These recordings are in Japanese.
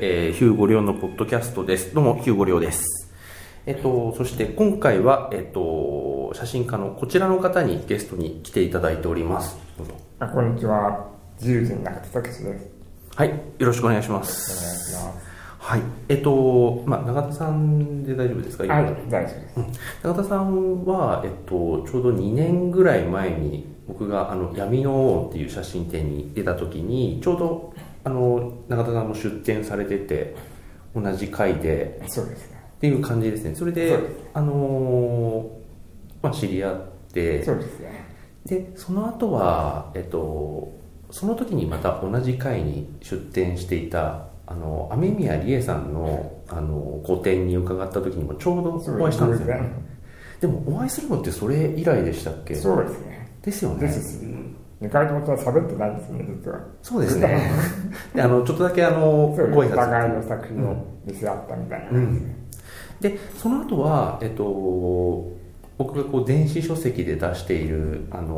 えー、ヒューゴリョウのポッドキャストです。どうも、ヒューゴリョウです。えっと、そして今回は、えっと、写真家のこちらの方にゲストに来ていただいております。どうぞ。あ、こんにちは。自由人中田武です。はい、よろしくお願いします。お願いします。はい。えっと、まあ、永田さんで大丈夫ですか？はい、大丈夫です。永田さんは、えっと、ちょうど2年ぐらい前に、僕が、あの、闇の王っていう写真展に出た時に、ちょうど、あの永田さんも出展されてて同じ回でそうですね。っていう感じですね。それであのまあ知り合ってそうですね。でその後はえっとその時にまた同じ回に出展していたあの雨宮理恵さんのあの個展に伺った時にもちょうどお会いしたんですよね。でもお会いするのってそれ以来でしたっけ？そうですね。ですよね。です2回とも喋ってないですね、実は。そうですね。であのちょっとだけあのご挨拶。お互いの作品を見せ合ったみたいな、ねうん、で、その後は、えっと、僕がこう電子書籍で出しているあの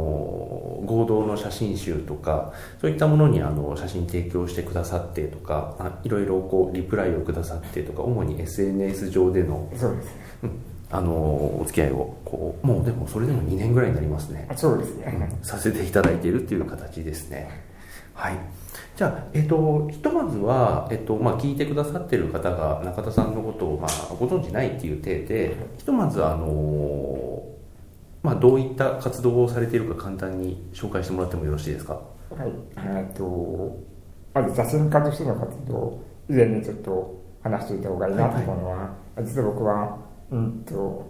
合同の写真集とかそういったものにあの写真提供してくださってとかあいろいろこうリプライをくださってとか主に SNS 上での。そうです、うんあのお付き合いをこうもうでもそれでも2年ぐらいになりますね。そうですね、させていただいているっていう形ですね。はい。じゃあ、えっ、と、ひとまずは、えっ、と、まあ、聞いてくださってる方が中田さんのことを、まあ、ご存知ないっていう体で、ひとまず、あのまあ、どういった活動をされているか簡単に紹介してもらってもよろしいですか？はい、えっと、まず写真家としての活動、以前にちょっと話しておいた方がいいなと思うのは、はいはい、実は僕は、うんと、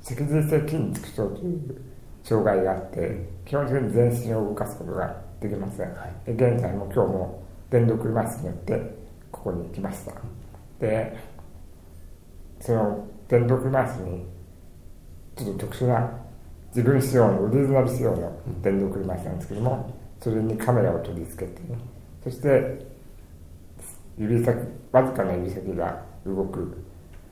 脊髄性筋肉症という障害があって、基本的に全身を動かすことができません。はい、で現在も今日も電動車椅子によってここに来ました。で、その電動車椅子にちょっと特殊な自分仕様のオリジナル仕様の電動車椅子なんですけども、それにカメラを取り付けて、そして指先、わずかな指先が動く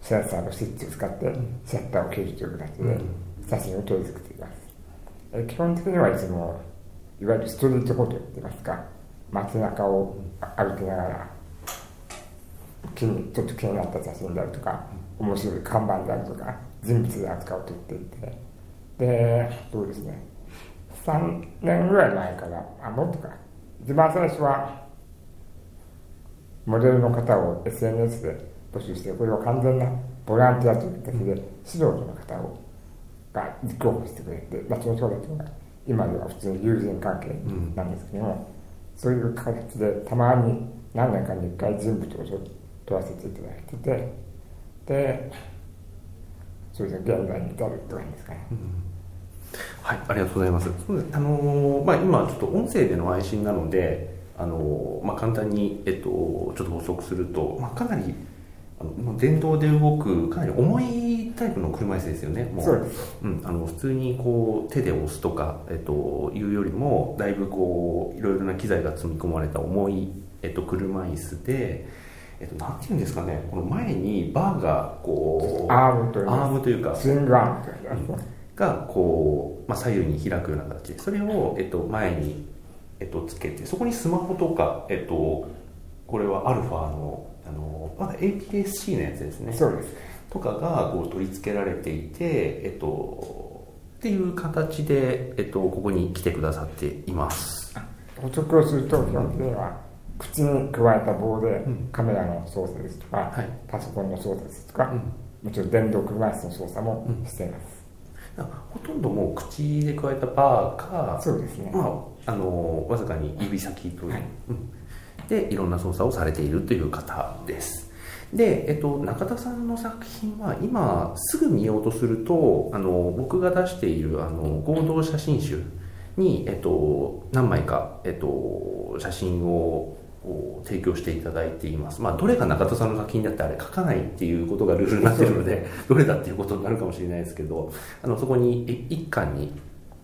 センサーのスイッチを使ってシャッターを切るという形で写真を撮り付けています。え基本的にはいつもいわゆるストリートフォトって言いますか？街中を歩きながら気にちょっと気になった写真であるとか面白い看板であるとか人物で扱うと言っていて。でそうですね。3年ぐらい前からあもっとか。一番最初はモデルの方を SNS で募集してこれは完全なボランティアという形で素人の方をが立候補してくれて、まあ、その人たちが今では普通に友人関係なんですけども、うん、そういう形でたまに何年かに1回人物を問わせていただいててでそうですね現在に至るって感じですかね。うんはい、ありがとうございます。あのー、まあ、今ちょっと音声での配信なので、あのー、まあ、簡単に、えっと、ちょっと補足すると、まあ、かなり電動で動くかなり重いタイプの車椅子ですよね。もう。そうです、うん、あの普通にこう手で押すとか、えっと、いうよりもだいぶこういろいろな機材が積み込まれた重い、えっと、車椅子で、えっと、なんていうんですかね。この前にバーがこうアームというアームというかスイングアームというか、がこう、まあ、左右に開くような形でそれを、えっと、前に、えっと、つけてそこにスマホとか、えっと、これはアルファのあのまだ APS-C のやつですね。そうです。とかがこう取り付けられていて、えっと、っていう形で、えっと、ここに来てくださっています。補足をすると基本的には口に加えた棒でカメラの操作ですとか、はい、パソコンの操作ですとか、うん、もちろん電動車椅子の操作もしています、うん、ほとんどもう口で加えたバーかそうですね、まあ、あのわずかに指先という、はい。うんでいろんな操作をされているという方です。で、えっと、中田さんの作品は今すぐ見ようとするとあの僕が出しているあの合同写真集に、えっと、何枚か、えっと、写真を提供していただいています。まあ、どれが中田さんの作品だってあれ書かないっていうことがルールになってるので、どれだっていうことになるかもしれないですけど、あの、そこに1巻に、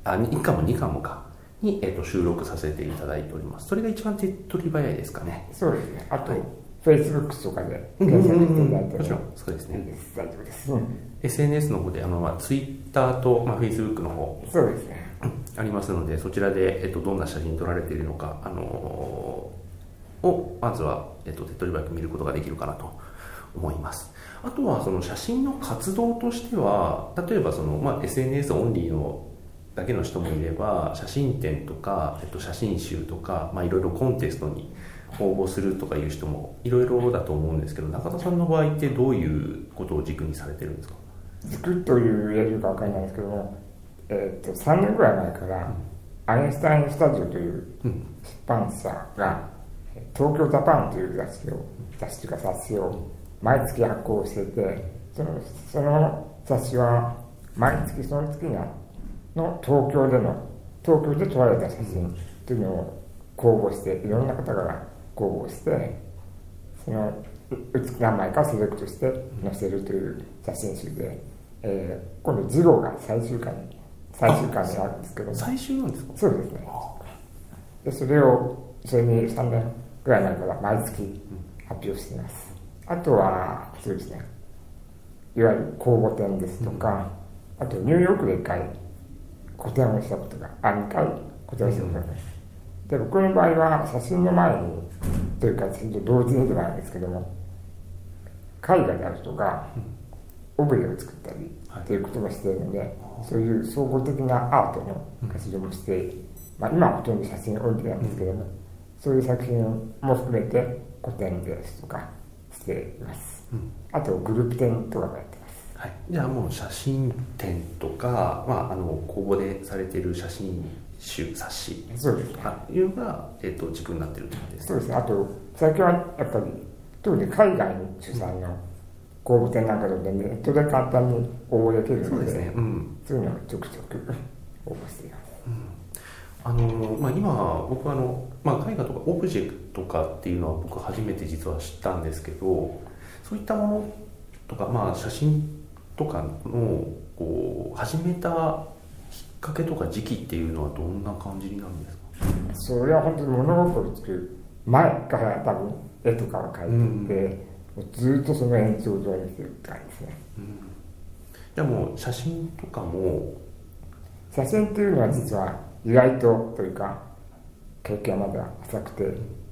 あ、1巻も2巻もか、に、えーと、収録させていただいております。それが一番手っ取り早いですかね。そうですね。あと、はい、Facebook とかで検索していただいても、ちろん。そうですね。大丈夫です、うん、SNS の方であの、まあ、Twitter と、まあ、Facebook の方。そうですね。ありますのでそちらで、えっと、どんな写真撮られているのか、あのをまずは、えっと、手っ取り早く見ることができるかなと思います。あとはその写真の活動としては例えばその、まあ、SNS オンリーのだけの人もいれば写真展とか、えっと、写真集とか、まあ、いろいろコンテストに応募するとかいう人もいろいろだと思うんですけど中田さんの場合ってどういうことを軸にされてるんですか？軸という言えるか分かんないですけども、えー、と3年ぐらい前から、アインシュタイン・スタジオといううん。出版社が、東京ジャパンという雑誌を、雑誌か雑誌を毎月発行していて、そのその雑誌は毎月その月がの東京での、東京で撮られた写真というのを公募して、いろんな方から公募して、その何枚かセレクトして載せるという写真集で、えー今度次号が最終回に、最終回になるんですけども、最終なんですか？そうですね。でそれを、それに3年ぐらい前から毎月発表しています。あとは、そうですね。いわゆる公募展ですとか、あとニューヨークで1回個展をしたことが、あ、2回個展をしたことがあります。で、僕の場合は写真の前に、というか、ちょっと同時にではないんですけども、絵画であるとか、オブジェを作ったりはいということもしているので、そういう総合的なアートの活動もして、まあ、今はほとんど写真オンリーなんですけども、そういう作品も含めて個展ですとかしています。うんあとグループ展とかもやってます。はい、じゃあもう写真展とか、まあ、あの公募でされている写真集冊子。そうでい。うのが、えっと軸になってるって感じですね。そうですね。あと、最近はやっぱり、特に海外主催の公募展なんかでもネットで簡単に応募できるので、そうですね。うん。そういうのをちょくちょく 応募しています。あのまあ、今僕はあの、まあ、絵画とかオブジェとかっていうのは僕初めて実は知ったんですけどそういったものとか、まあ、写真とかのこう始めたきっかけとか時期っていうのはどんな感じになるんですか？それは本当に物心つく前から多分絵とかを描いていて、もうずっとその延長上にしてるって感じですね。じゃあもう写真とかも写真っていうのは実は意外とというか経験はまだ浅くて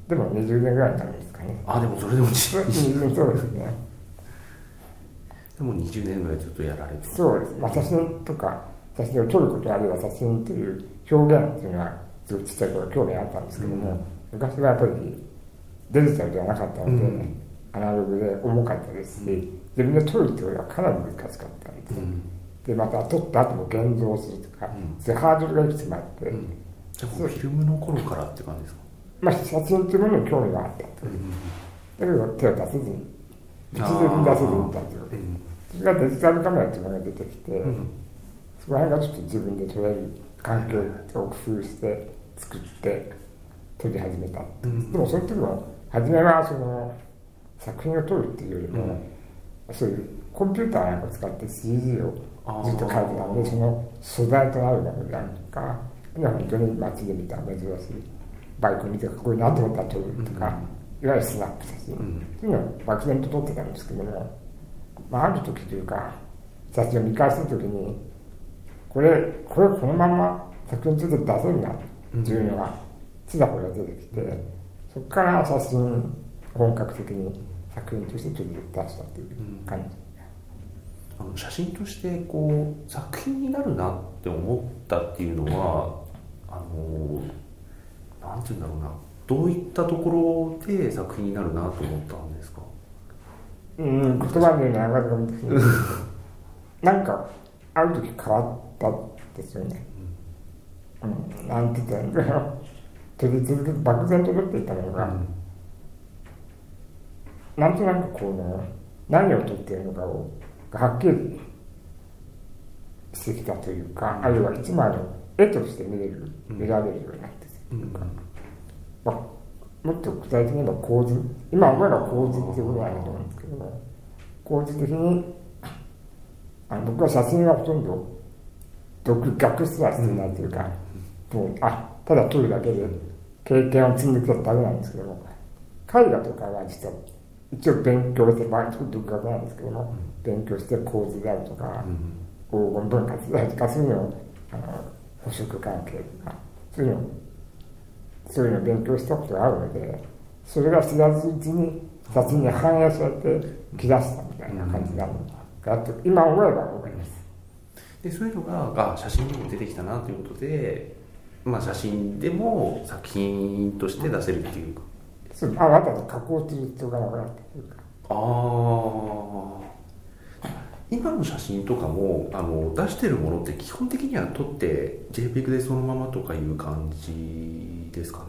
でも20年ぐらいになるんですかね。あでもそれでもそう20そうですねでも20年ぐらいずっとやられてる。そうです、まあ、写真とか写真を撮ることあるいは写真という表現っていうのはすごいちっちゃい頃興味あったんですけども、うん。昔はやっぱりデジタルではなかったので、うん。アナログで重かったですし、自分で撮るっていうのはかなり難しかったんです。よ、うん。でまた撮った後も現像するとか、うん。そういうハードルがいくつもあって、うん。じゃあフィルムの頃からって感じですか？まあ、写真っていうものに興味があったと。いう、だけど手を出せずに物あー。理的に出せずにいたというがデジタルカメラっていうものが出てきて、うん。そこら辺がちょっと自分で撮れる環境を工夫して作って撮り始めた、うん。でもその時も初めはその作品を撮るっていうよりも、そういうコンピューターを使って CG をずっと描いてたのでその素材となるものであるとか今本当に街で見た珍しいバイクを見てかっこいいなと思ったら撮るとか、いわゆるスナップ写真、うん。そういうのを漠然と撮ってたんですけども、まあ、ある時というか写真を見返す時にこれこれこのまま作品として出せるなっていうのがちらほら出てきて、そこから写真本格的に作品として取り出したという感じ、あの写真としてこう作品になるなって思ったっていうのはあのなんて言うんだろうな。どういったところで作品になるなと思ったんですか？うん、言葉で言うのはなかなか難しいんですけどなんかある時変わったんですよね、うん、なんて言ったらいいんだろう。取り続けて漠然と取っていたのが、なんとなくこの何を撮っているのかをがはっきりしてきたというか、あるいは一枚の絵として見れる、見られるようになってというか、まあ、もっと具体的に言えば構図今思えば構図っていうことなんだと思うんですけども構図的にあの僕は写真はほとんど独学すらしていないというか、もうあただ撮るだけで経験を積んできただけなんですけども絵画とかは実は一応勉強して、まあ、独学なんですけども、勉強して構図であるとか、黄金分割であるとかそういうのをあの補色関係とかそういうのそういうのを勉強したことがあるのでそれが知らずうちに写真に反映されてきだしたみたいな感じなのかと今思えば思います。でそういうのがあ写真にも出てきたなということで、まあ、写真でも作品として出せるっていう。かそうあわざと加工する必要がなくなったというかああ今の写真とかもあの出してるものって基本的には撮って JPEG でそのままとかいう感じですかね。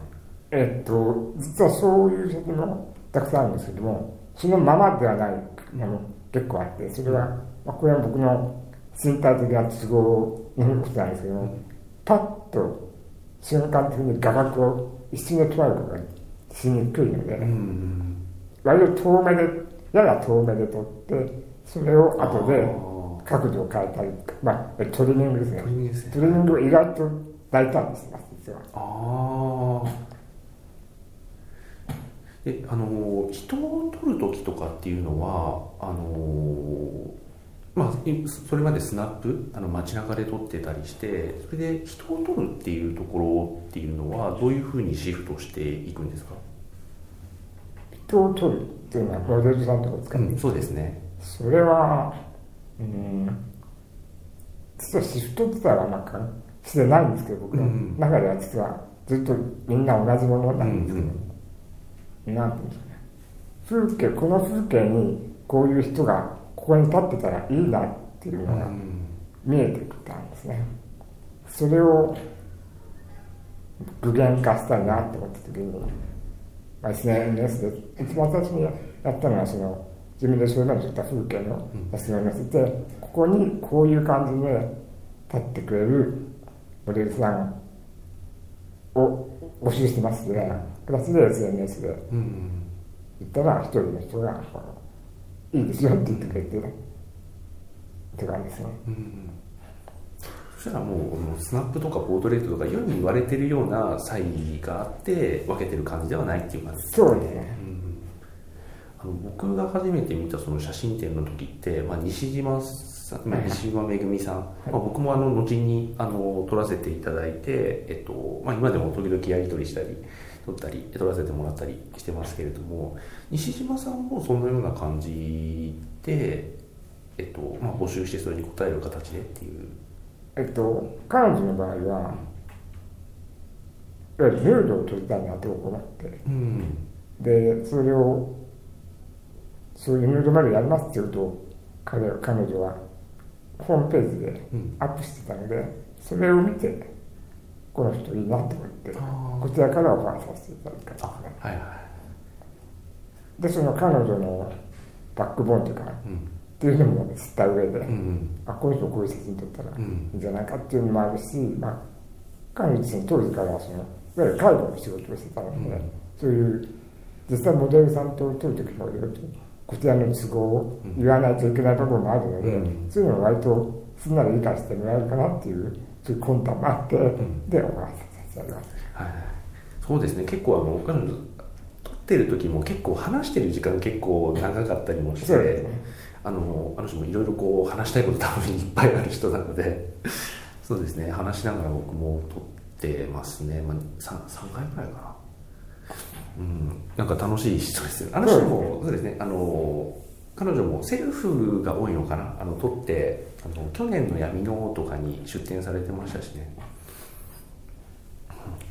えっと実はそういう写真もたくさんあるんですけどもそのままではないもの結構あってそれは、まあ、これは僕の身体的な都合のことなんですけどもパッと瞬間的に画角を一瞬で捉えることがしにくいので、うん割と遠目でやや遠目で撮ってそれを後で角度を変えたりまあトリミングですね。トリミングですね。トリミングを意外と大胆にしてます実はああであの人を撮る時とかっていうのはあのまあいそれまでスナップあの街中で撮ってたりしてそれで人を撮るっていうところっていうのはどういうふうにシフトしていくんですか、人を撮るっていうのはモデルさんとか使って、そうですね。それはうん実はシフト自体はなんかしてないんですけど僕のうん。中では実はずっとみんな同じものなんですけど、なんていうんですかね風景この風景にこういう人がここに立ってたらいいなっていううのがん。見えてきたんですね。それを具現化したいなと思った時に、まあ、SNS で一番最初にやったのはその自分でそれまで撮った風景の写真を載せてここにこういう感じで立ってくれるモデルさんを募集してますで形で SNS でうん言ったら一人の人がこの「いいですよ」って言ってくれてって感じですね。うんそしたらもうスナップとかポートレートとか世に言われてるような差異があって分けてる感じではないっていう感じですそうですね。うん。あの僕が初めて見たその写真展の時って、まあ、西島さん、まあ、は島めぐみさん、まあ、僕もあの後にあの撮らせていただいて、えっとまあ、今でも時々やり取りしたり撮ったり撮らせてもらったりしてますけれども西島さんもそのような感じで、えっとまあ、募集してそれに応える形でっていう。えっと、彼女の場合は、いわゆるヌードを撮りたいなと思って、うん。で、それを、そういうヌードまでやりますって言うと、彼彼女はホームページでうん。アップしてたので、それを見て、この人いいなと思って、こちらからオファーさせていただいたんですあね。はいはで、その彼女のバックボーンというか、いうん。っていうのも知った上で、うんあこの人こういう写真撮ったらいいうんんじゃないかっていうのもあるし、まあ、彼女自身当時からはそのいわゆる介護の仕事をしてたので、うん。そういう実際モデルさんと撮る時もいろいろとこちらの都合を言わないといけない部分もあるので、うん。そういうのを割とすんなり理解してもらえるかなっていうそういう魂胆もあって、ん。でせていただきます。はい、そうですね。結構あの彼女撮ってる時も結構話してる時間結構長かったりもしてね。あのあの人もいろいろこう話したいこと多分いっぱいある人なのでそうですね。話しながら僕も撮ってますね、まあ、3, 3回くらいかなうん。なんか楽しい人ですよ。あの人もそうですね。あの彼女もセルフが多いのかな。あの撮ってあの去年の闇のとかに出展されてましたしね。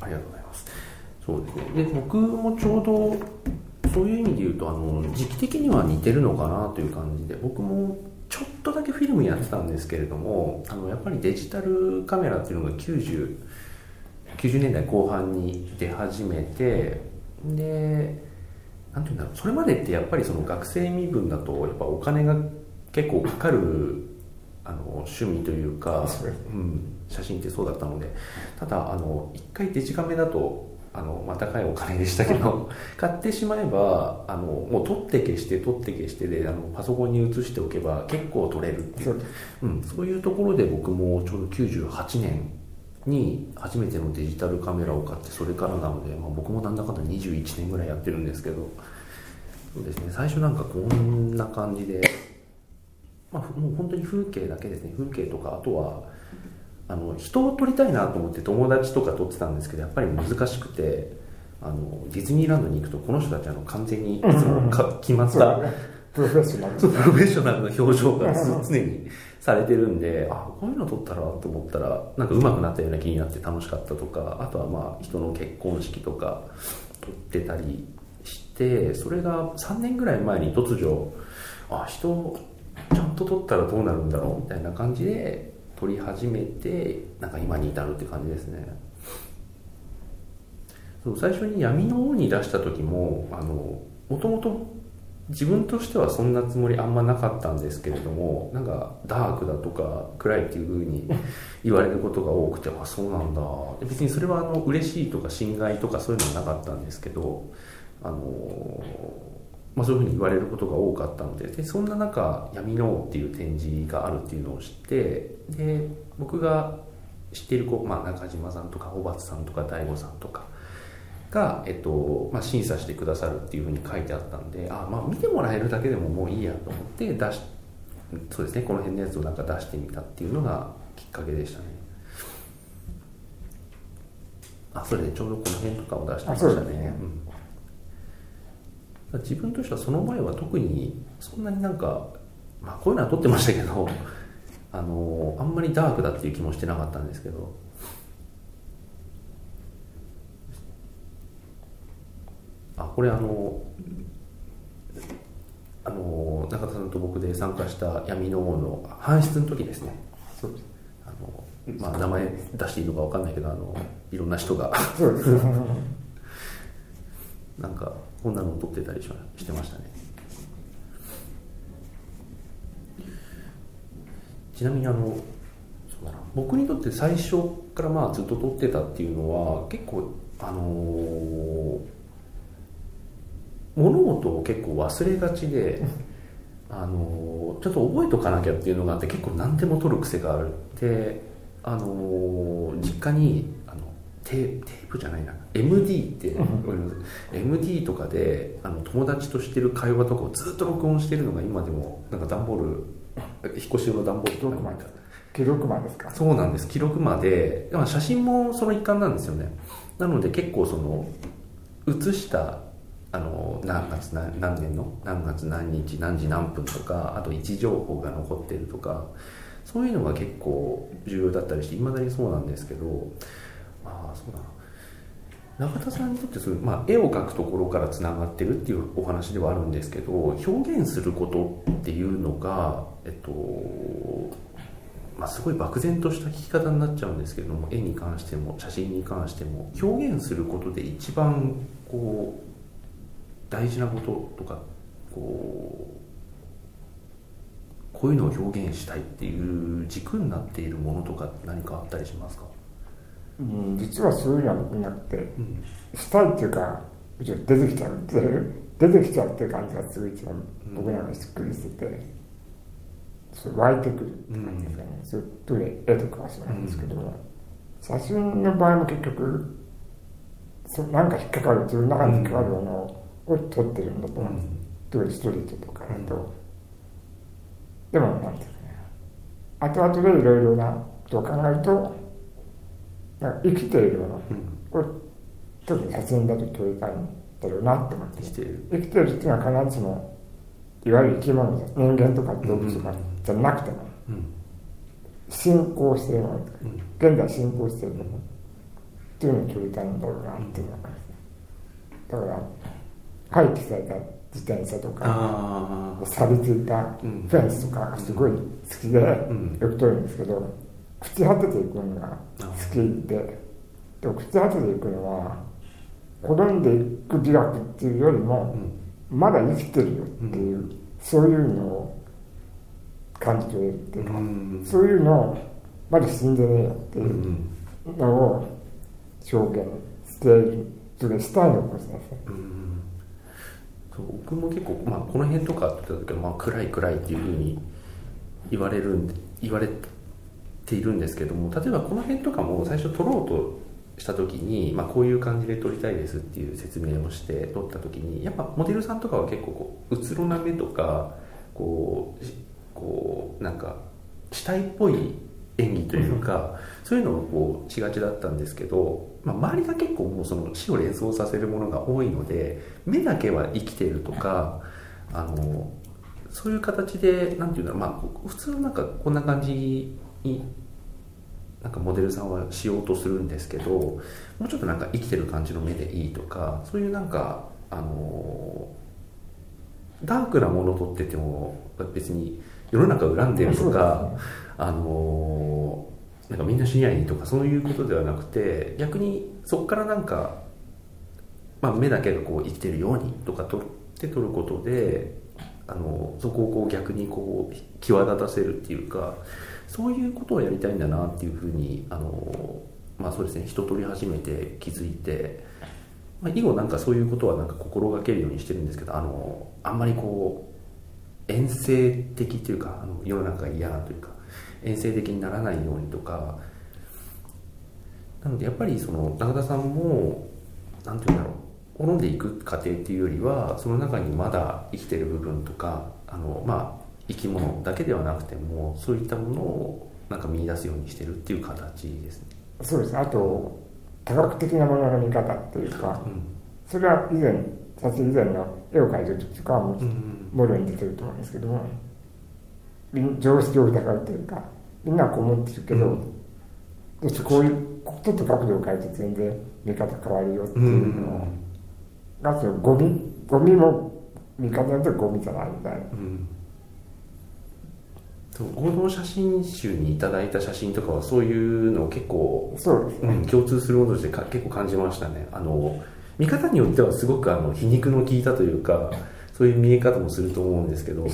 ありがとうございます。そうですね。で、僕もちょうど、そういう意味で言うと、あの、時期的には似てるのかなという感じで、僕もちょっとだけフィルムやってたんですけれども、あの、やっぱりデジタルカメラっていうのが90、90年代後半に出始めて、で、なんていうんだろう、それまでってやっぱりその学生身分だと、やっぱお金が結構かかる、あの、趣味というか、そうん、写真ってそうだったのでただあの一回デジカメだとあの、まあ、高いお金でしたけど買ってしまえばあのもう撮って消して撮って消してであのパソコンに移しておけば結構撮れるっていう。そううん、そういうところで僕もちょうど98年に初めてのデジタルカメラを買ってそれからなので、まあ、僕もなんだかんだ21年ぐらいやってるんですけどそうですね。最初なんかこんな感じで、まあ、ふもう本当に風景だけですね。風景とかあとはあの人を撮りたいなと思って友達とか撮ってたんですけどやっぱり難しくてあのディズニーランドに行くとこの人たちあの完全にいつもか 決まったプロフェッショナル。プロフェッショナルの表情が常にされてるんであこういうの撮ったらと思ったらなんか上手くなったような気になって楽しかったとかあとはまあ人の結婚式とか撮ってたりしてそれが3年ぐらい前に突如あ人ちゃんと撮ったらどうなるんだろうみたいな感じで撮り始めてなんか今に至るって感じですね。そう最初に闇の王に出した時もあのもともと自分としてはそんなつもりあんまなかったんですけれどもなんかダークだとか暗いっていう風に言われることが多くてあそうなんだ。別にそれはあの嬉しいとか心外とかそういうのはなかったんですけどあの、まあ、そういうふうに言われることが多かったのででそんな中「闇の王」っていう展示があるっていうのを知ってで僕が知っている子、まあ、中島さんとか小松さんとか大悟さんとかが、えっとまあ、審査してくださるっていうふうに書いてあったんであ、まあ、見てもらえるだけでももういいやと思って出しそうですねこの辺のやつをなんか出してみたっていうのがきっかけでしたね。あそれでちょうどこの辺とかを出してましたね、うん、自分としてはその前は特にそんなになんか、まあ、こういうのは撮ってましたけどあのあんまりダークだっていう気もしてなかったんですけどあこれあのあの中田さんと僕で参加した闇の王の搬出の時ですね。そうです。あの、まあ、名前出していいのか分かんないけどあのい。ろんな人が。なんかこんなのを撮ってたりしてましたね。ちなみにあの僕にとって最初からまあずっと撮ってたっていうのは結構あのー物事を結構忘れがちで、あのーちょっと覚えとかなきゃっていうのがあって結構何でも撮る癖がある。で、あのー実家にあのテーテープじゃないな。MD って、MD とかであの友達としてる会話とかをずっと録音してるのが今でもなんか段ボール引っ越し用の段ボールとか記録マンですか？そうなんです。記録までまあ写真もその一環なんですよね。なので結構その写したあの何月何何年の？何月何日何時何分とかあと位置情報が残ってるとかそういうのが結構重要だったりしていまだにそうなんですけどああそうだな。中田さんにとってそういう、まあ、絵を描くところからつながってるっていうお話ではあるんですけど表現することっていうのがえっとまあ、すごい漠然とした聞き方になっちゃうんですけども絵に関しても写真に関しても表現することで一番こう大事なこととかこうこういうのを表現したいっていう軸になっているものとか何かあったりしますか、うん実はそういうのはなくてうん。したいっていうか出てきちゃうっていう出てきちゃうっていう感じがすごい一番僕らがしっくりしてて、そう湧いてくるって感じですかね、そう特に絵とかはそうなんですけど、写真の場合も結局そうなんか引っかかる。自分の中に引っかかるものを撮ってるんだと思う。ん。です、特にストリートとかだと、でもなんていうかね。後々でいろいろなことを考えるとなんか生きているものうん。を特に写真だと撮りたいんだろうなって思って。している。生きてるっていうのは必ずしもいわゆる生き物人間とか動物とかじゃなくてもうん。進行しているもの。とかうん。現在進行しているものっていうのを撮りたいんだろうなっていうのがだから廃棄された自転車とか錆びついたうん。フェンスとかがすごい好きでん。よく撮るんですけど朽ち果てていくのが好きででも朽ち果てていくのは滅んでいく美学っていうよりもうん。まだ生きてるよっていう、そういうのを感じ取れるっていうか、うん。そういうのをまだ死んでねえよってういうん。のを表現しているそれしたいのかもしれないですね。うん僕も結構、まあ、この辺とかって言った時は、まあ、暗い暗いっていうふうに言われるんで言われているんですけども例えばこの辺とかも最初撮ろうとした時に、まあ、こういう感じで撮りたいですっていう説明をして撮った時にやっぱモデルさんとかは結構こううつろな目とかこうこうなんか死体っぽい演技というか、そういうのをこうしがちだったんですけど、まあ、周りが結構もうその死を連想させるものが多いので目だけは生きてるとかあのそういう形でなんていうんだろうまあ普通なんかこんな感じになんかモデルさんはしようとするんですけどもうちょっとなんか生きてる感じの目でいいとかそういうなんかあのダークなものを撮ってても別に世の中恨んでるとか、あのなんかみんな死にゃいいとかそういうことではなくて逆にそこからなんか、まあ、目だけがこう生きてるようにとか撮って撮ることであのそこをこう逆にこう際立たせるっていうかそういうことをやりたいんだなっていうふうにあの、まあ、そうですね人撮り始めて気づいて、まあ、以後なんかそういうことはなんか心がけるようにしてるんですけどあのあんまりこう遠征的っていうかあの世の中が嫌なというか遠征的にならないようにとか。なのでやっぱりその永田さんも何て言うんだろう。滅んでいく過程っていうよりはその中にまだ生きてる部分とかあのまあ生き物だけではなくてもそういったものをなんか見出すようにしてるっていう形ですね。そうですあと多角的なものの見方っていうか、うん、それは以前写真以前の絵を描いてる時とかはもう、もろに出てると思うんですけども、常識を疑うというかみんなはこう思ってるけど、うん、こういうちょっと角度を変えて全然見方変わるよっていうのを、がそのゴミゴミも見方によってゴミじゃないみたいな。うん。合同写真集にいただいた写真とかはそういうのを結構そうですね、うん、共通するものとして結構感じましたね。あの見方によってはすごくあの皮肉の効いたというかそういう見え方もすると思うんですけど。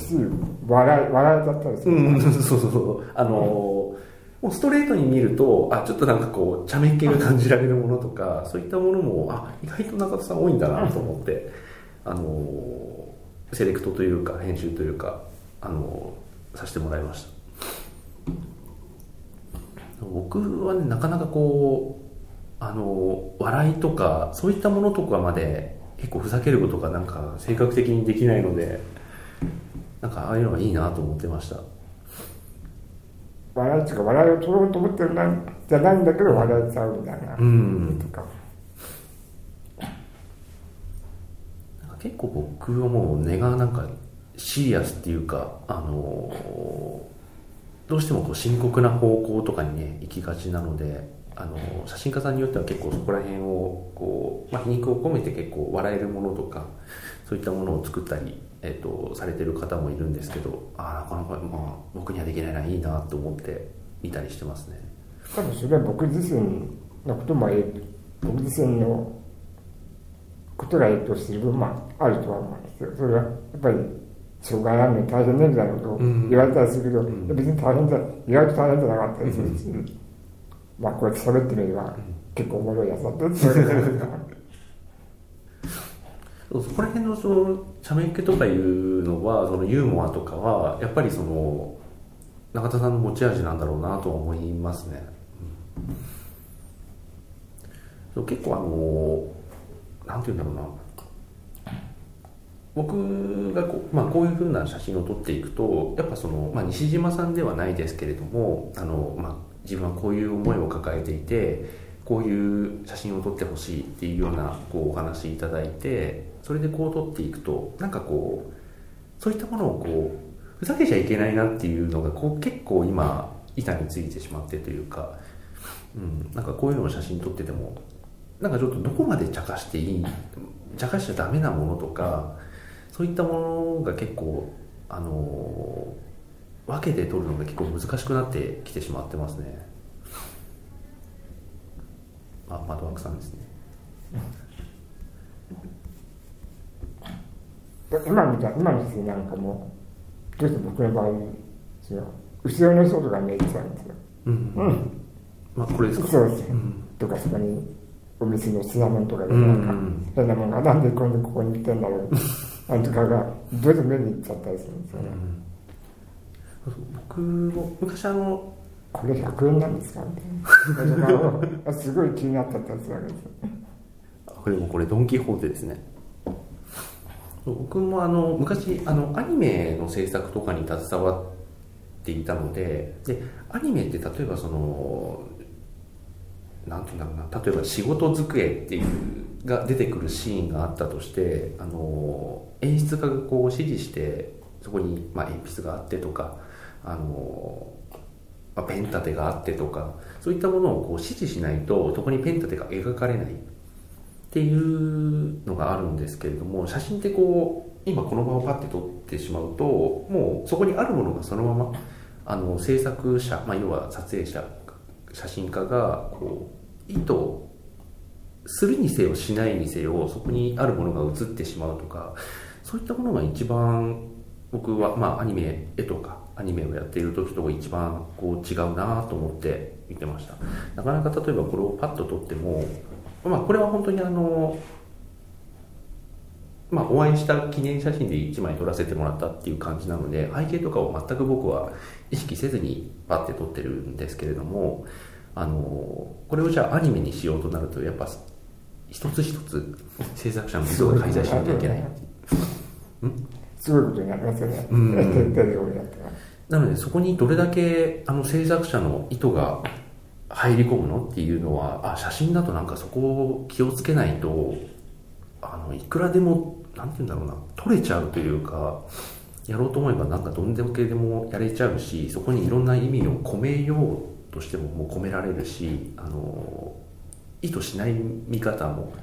笑笑いだったりする、うん、そうそうそう。あの、もうストレートに見るとあちょっとなんかこう茶目っ気が感じられるものとかそういったものもあ意外と中田さん多いんだなと思って。あのセレクトというか編集というかあのさせてもらいました。僕はねなかなかこうあの笑いとかそういったものとかまで結構ふざけることがなんか性格的にできないのでなんかああいうのがいいなと思ってました。笑いっていうか笑いを取ろうと思ってるんじゃないんだけど笑えちゃうみたいな、うん、とか。結構僕はもう根がなんかシリアスっていうかあのどうしてもこう深刻な方向とかにね行きがちなのであの写真家さんによっては結構そこら辺をこう、まあ、皮肉を込めて結構笑えるものとかそういったものを作ったり、えーと、されてる方もいるんですけどああなかなか、まあ、僕にはできないないいなと思って見たりしてますね。多分それは僕自身のことも僕自身のことが影響している部分もあるとは思うんですよ。それはやっぱり障害あるのに大変なんだろうと言われたりするけど、うん、別に大変じゃ意外と大変じゃなかったりするし、うん、まあこうやって喋ってみれば結構おもろいやつだった そこら辺のその茶目っ気とかいうのはそのユーモアとかはやっぱりその中田さんの持ち味なんだろうなとは思いますね、うん、結構あのなんて言うんだろうな。僕がこ,、まあ、こういうふうな写真を撮っていくとやっぱその、まあ、西島さんではないですけれどもあの、まあ、自分はこういう思いを抱えていてこういう写真を撮ってほしいっていうようなこうお話いただいてそれでこう撮っていくとなんかこうそういったものをこうふざけちゃいけないなっていうのがこう結構今板についてしまってというか、うん、なんかこういうのを写真撮っててもなんかちょっとどこまで茶化していい茶化しちゃダメなものとかそういったものが結構あの分けて取るのが結構難しくなってきてしまってますね。あ窓枠さんですね。今みたい今の人なんかもどうして僕の場合その後ろの人とか見えちゃうんですよ。うん、うん、まあこれですか。そうです、うん、とかそこにお店の品物とかでなんか変なものがなんで今度ここに行ってんだろう。なんとかがどうして目に行っちゃったりするんですよね、僕も昔あのこれ100円なんですか？みたいなすごい気になったってやつわけですこれもこれドン・キホーテですね。僕もあの昔あのアニメの制作とかに携わっていたのででアニメって例えばそのなんていうんだろうな例えば仕事机っていうが出てくるシーンがあったとしてあの演出家がこう指示してそこに、まあ、鉛筆があってとかあの、まあ、ペン立てがあってとかそういったものをこう指示しないとそこにペン立てが描かれないっていうのがあるんですけれども写真ってこう今この場をパッて撮ってしまうともうそこにあるものがそのままあの制作者、まあ、要は撮影者写真家がこう意図するにせよしないにせよそこにあるものが映ってしまうとかそういったものが一番僕は、まあ、アニメ絵とかアニメをやっている時と一番こう違うなと思って見てました。なかなか例えばこれをパッと撮っても、まあ、これは本当にあのまあ、お会いした記念写真で1枚撮らせてもらったっていう感じなので背景とかを全く僕は意識せずにパッて撮ってるんですけれどもあのこれをじゃあアニメにしようとなるとやっぱ一つ一つ制作者の人が介在しなきゃいけない すごいことになりますよね、うん、なのでそこにどれだけあの制作者の意図が入り込むのっていうのはあ写真だとなんかそこを気をつけないとあのいくらでもなんて言うんだろうな取れちゃうというかやろうと思えばなんかどんだけでもやれちゃうしそこにいろんな意味を込めようとしてももう込められるしあの意図しない見方も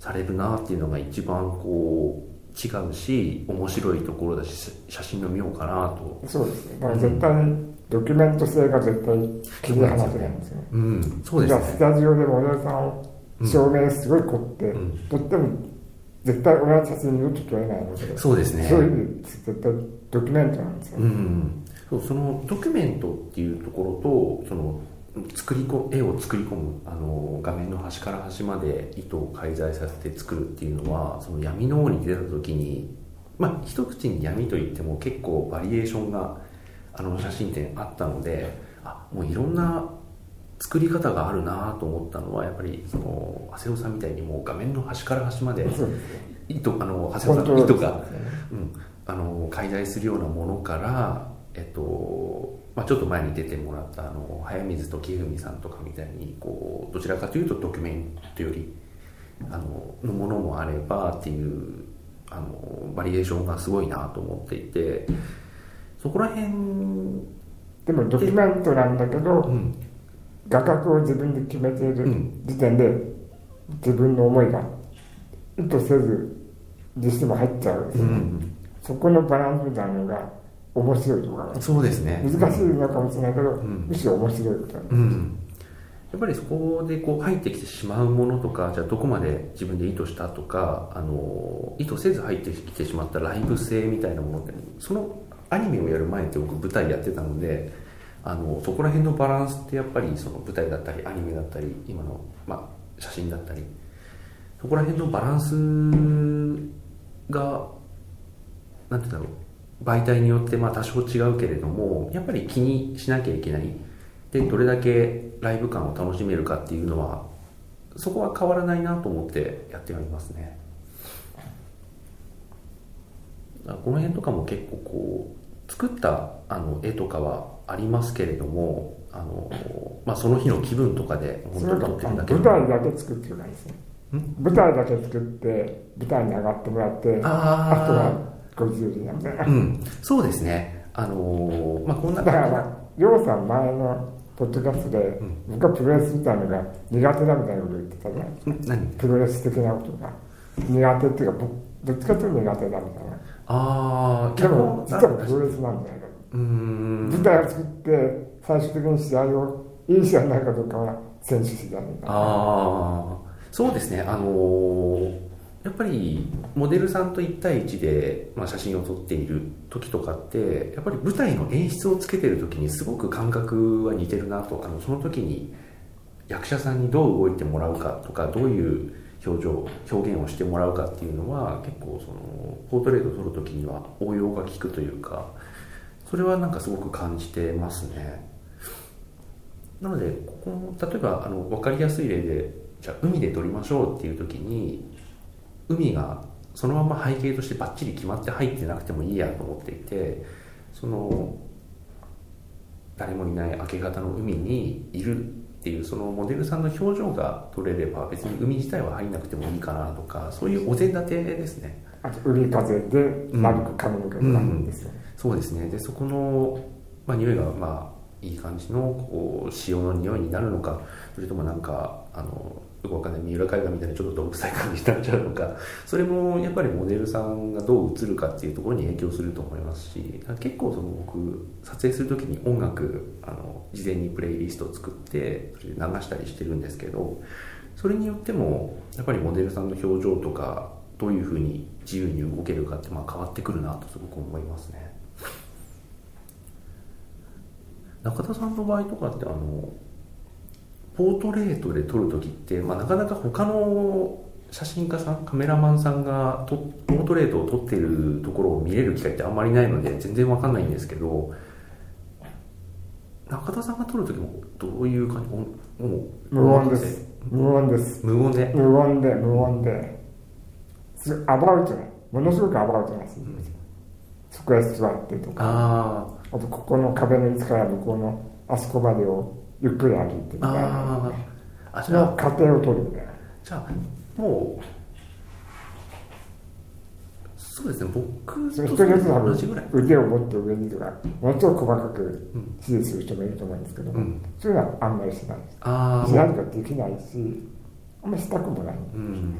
されるなっていうのが一番こう違うし面白いところだし写真の見ようかなと。そうですね。だから絶対にドキュメント性が絶対切り離せないんですよ、うん、そうですね。スタジオでモデルさんを照明すごい凝って、うん、とっても絶対同じ写真にと撮れないので。そうですね。そういう意味で絶対ドキュメントなんですよ、うん、そうそのドキュメントっていうところとその作りこ絵を作り込むあの画面の端から端まで糸を介在させて作るっていうのはその闇の方に出た時にまあ一口に闇といっても結構バリエーションがあの写真展あったのであもういろんな作り方があるなと思ったのはやっぱりその長谷尾さんみたいにもう画面の端から端まで糸あの長谷尾さんの糸が、うん、あの介在するようなものからえっとまあ、ちょっと前に出てもらったあの早水時文さんとかみたいにこうどちらかというとドキュメントよりあののものもあればっていうあのバリエーションがすごいなと思っていてそこら辺でもドキュメントなんだけど、うん、画角を自分で決めている時点で、自分の思いが意図せず自身も入っちゃう、うん、そこのバランスなのが面白いとか、そうですね。難しいのかもしれないけど、うん、むしろ面白いこと。うん、やっぱりそこでこう入ってきてしまうものとかじゃあどこまで自分で意図したとかあの意図せず入ってきてしまったライブ性みたいなものってそのアニメをやる前って僕舞台やってたのであのそこら辺のバランスってやっぱりその舞台だったりアニメだったり今の、まあ、写真だったりそこら辺のバランスがなんて言うんだろう媒体によってまあ多少違うけれどもやっぱり気にしなきゃいけない。でどれだけライブ感を楽しめるかっていうのはそこは変わらないなと思ってやっておりますね。この辺とかも結構こう作ったあの絵とかはありますけれどもあの、まあ、その日の気分とかで本当に撮ってるだけ舞台だけ作ってないですね。舞台だけ作って舞台に上がってもらってあとはご自由なみたいな。うん、そうですね。あのー、まあこんなだから、りょうさん前のポッドキャストで、うん、僕はプロレスみたいなのが苦手だみたいなこと言ってたじゃないプロレス的なことが。苦手っていうか、どっちかというと苦手だみたいな。ああ、でも、実はプロレスなんだよ。うん舞台を作って、最終的に試合を、いい試合になるかどうかは選手次第ああ、そうですね。あのーやっぱりモデルさんと1対1で、まあ、写真を撮っている時とかってやっぱり舞台の演出をつけてる時にすごく感覚は似てるなとあのその時に役者さんにどう動いてもらうかとかどういう表情表現をしてもらうかっていうのは結構そのポートレートを撮る時には応用が効くというかそれはなんかすごく感じてますね。なのでここ例えばあの分かりやすい例でじゃあ海で撮りましょうっていう時に海がそのまま背景としてバッチリ決まって入ってなくてもいいやと思っていてその誰もいない明け方の海にいるっていうそのモデルさんの表情が撮れれば別に海自体は入んなくてもいいかなとかそういうお膳立てですね。あと海風で丸く髪の毛があるんですよ、そうですね。でそこの、まあ、匂いがまあいい感じのこう塩の匂いになるのかそれともなんかあのよくわかんない三浦海岸みたいなちょっと毒臭い感じになっちゃうのか それもやっぱりモデルさんがどう映るかっていうところに影響すると思いますし結構その僕撮影する時に音楽あの事前にプレイリストを作ってそれで流したりしてるんですけどそれによってもやっぱりモデルさんの表情とかどういうふうに自由に動けるかってまあ変わってくるなとすごく思いますね。中田さんの場合とかってあのポートレートで撮る時って、まあ、なかなか他の写真家さんカメラマンさんがポートレートを撮ってるところを見れる機会ってあんまりないので全然わかんないんですけど中田さんが撮る時もどういう感じ？もう無音です。無音です。無音で？無音で無音で。すアバウトね。ものすごくアバウトなシーンです、そこへ座ってとか。ああとここの壁の位置から向こうのあそこまでをゆっくり歩いてみたいなあその過程を取るみたいなじゃあもうそうですね。僕と一人ずつ多分腕を持って上にとかものすごく細かく指示する人もいると思うんですけど、うん、そういうのはあんまりしないです。あしないとかできないしあんまりしたくもない、うん。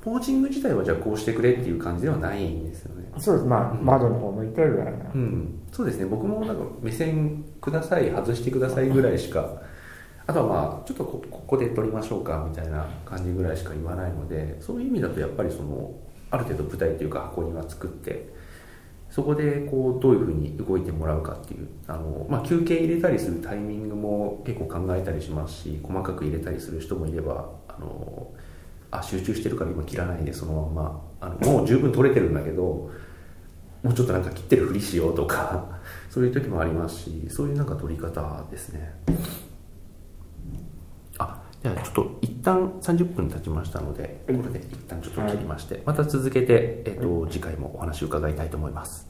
ポージング自体はじゃあこうしてくれっていう感じではないんですよね。そうです。まあ、うん、窓の方向いてるぐらいな、うん、そうですね。僕もなんか目線ください外してくださいぐらいしかあとはまあちょっとここで撮りましょうかみたいな感じぐらいしか言わないのでそういう意味だとやっぱりそのある程度舞台っていうか箱庭作ってそこでこうどういうふうに動いてもらうかっていうあの、まあ、休憩入れたりするタイミングも結構考えたりしますし細かく入れたりする人もいればあのあ集中してるから今切らないでそのままあのもう十分取れてるんだけどもうちょっとなんか切ってるふりしようとかそういう時もありますしそういうなんか取り方ですね。あじゃあちょっと一旦30分経ちましたのでこれで一旦ちょっと切りましてまた続けて、えーと、次回もお話を伺いたいと思います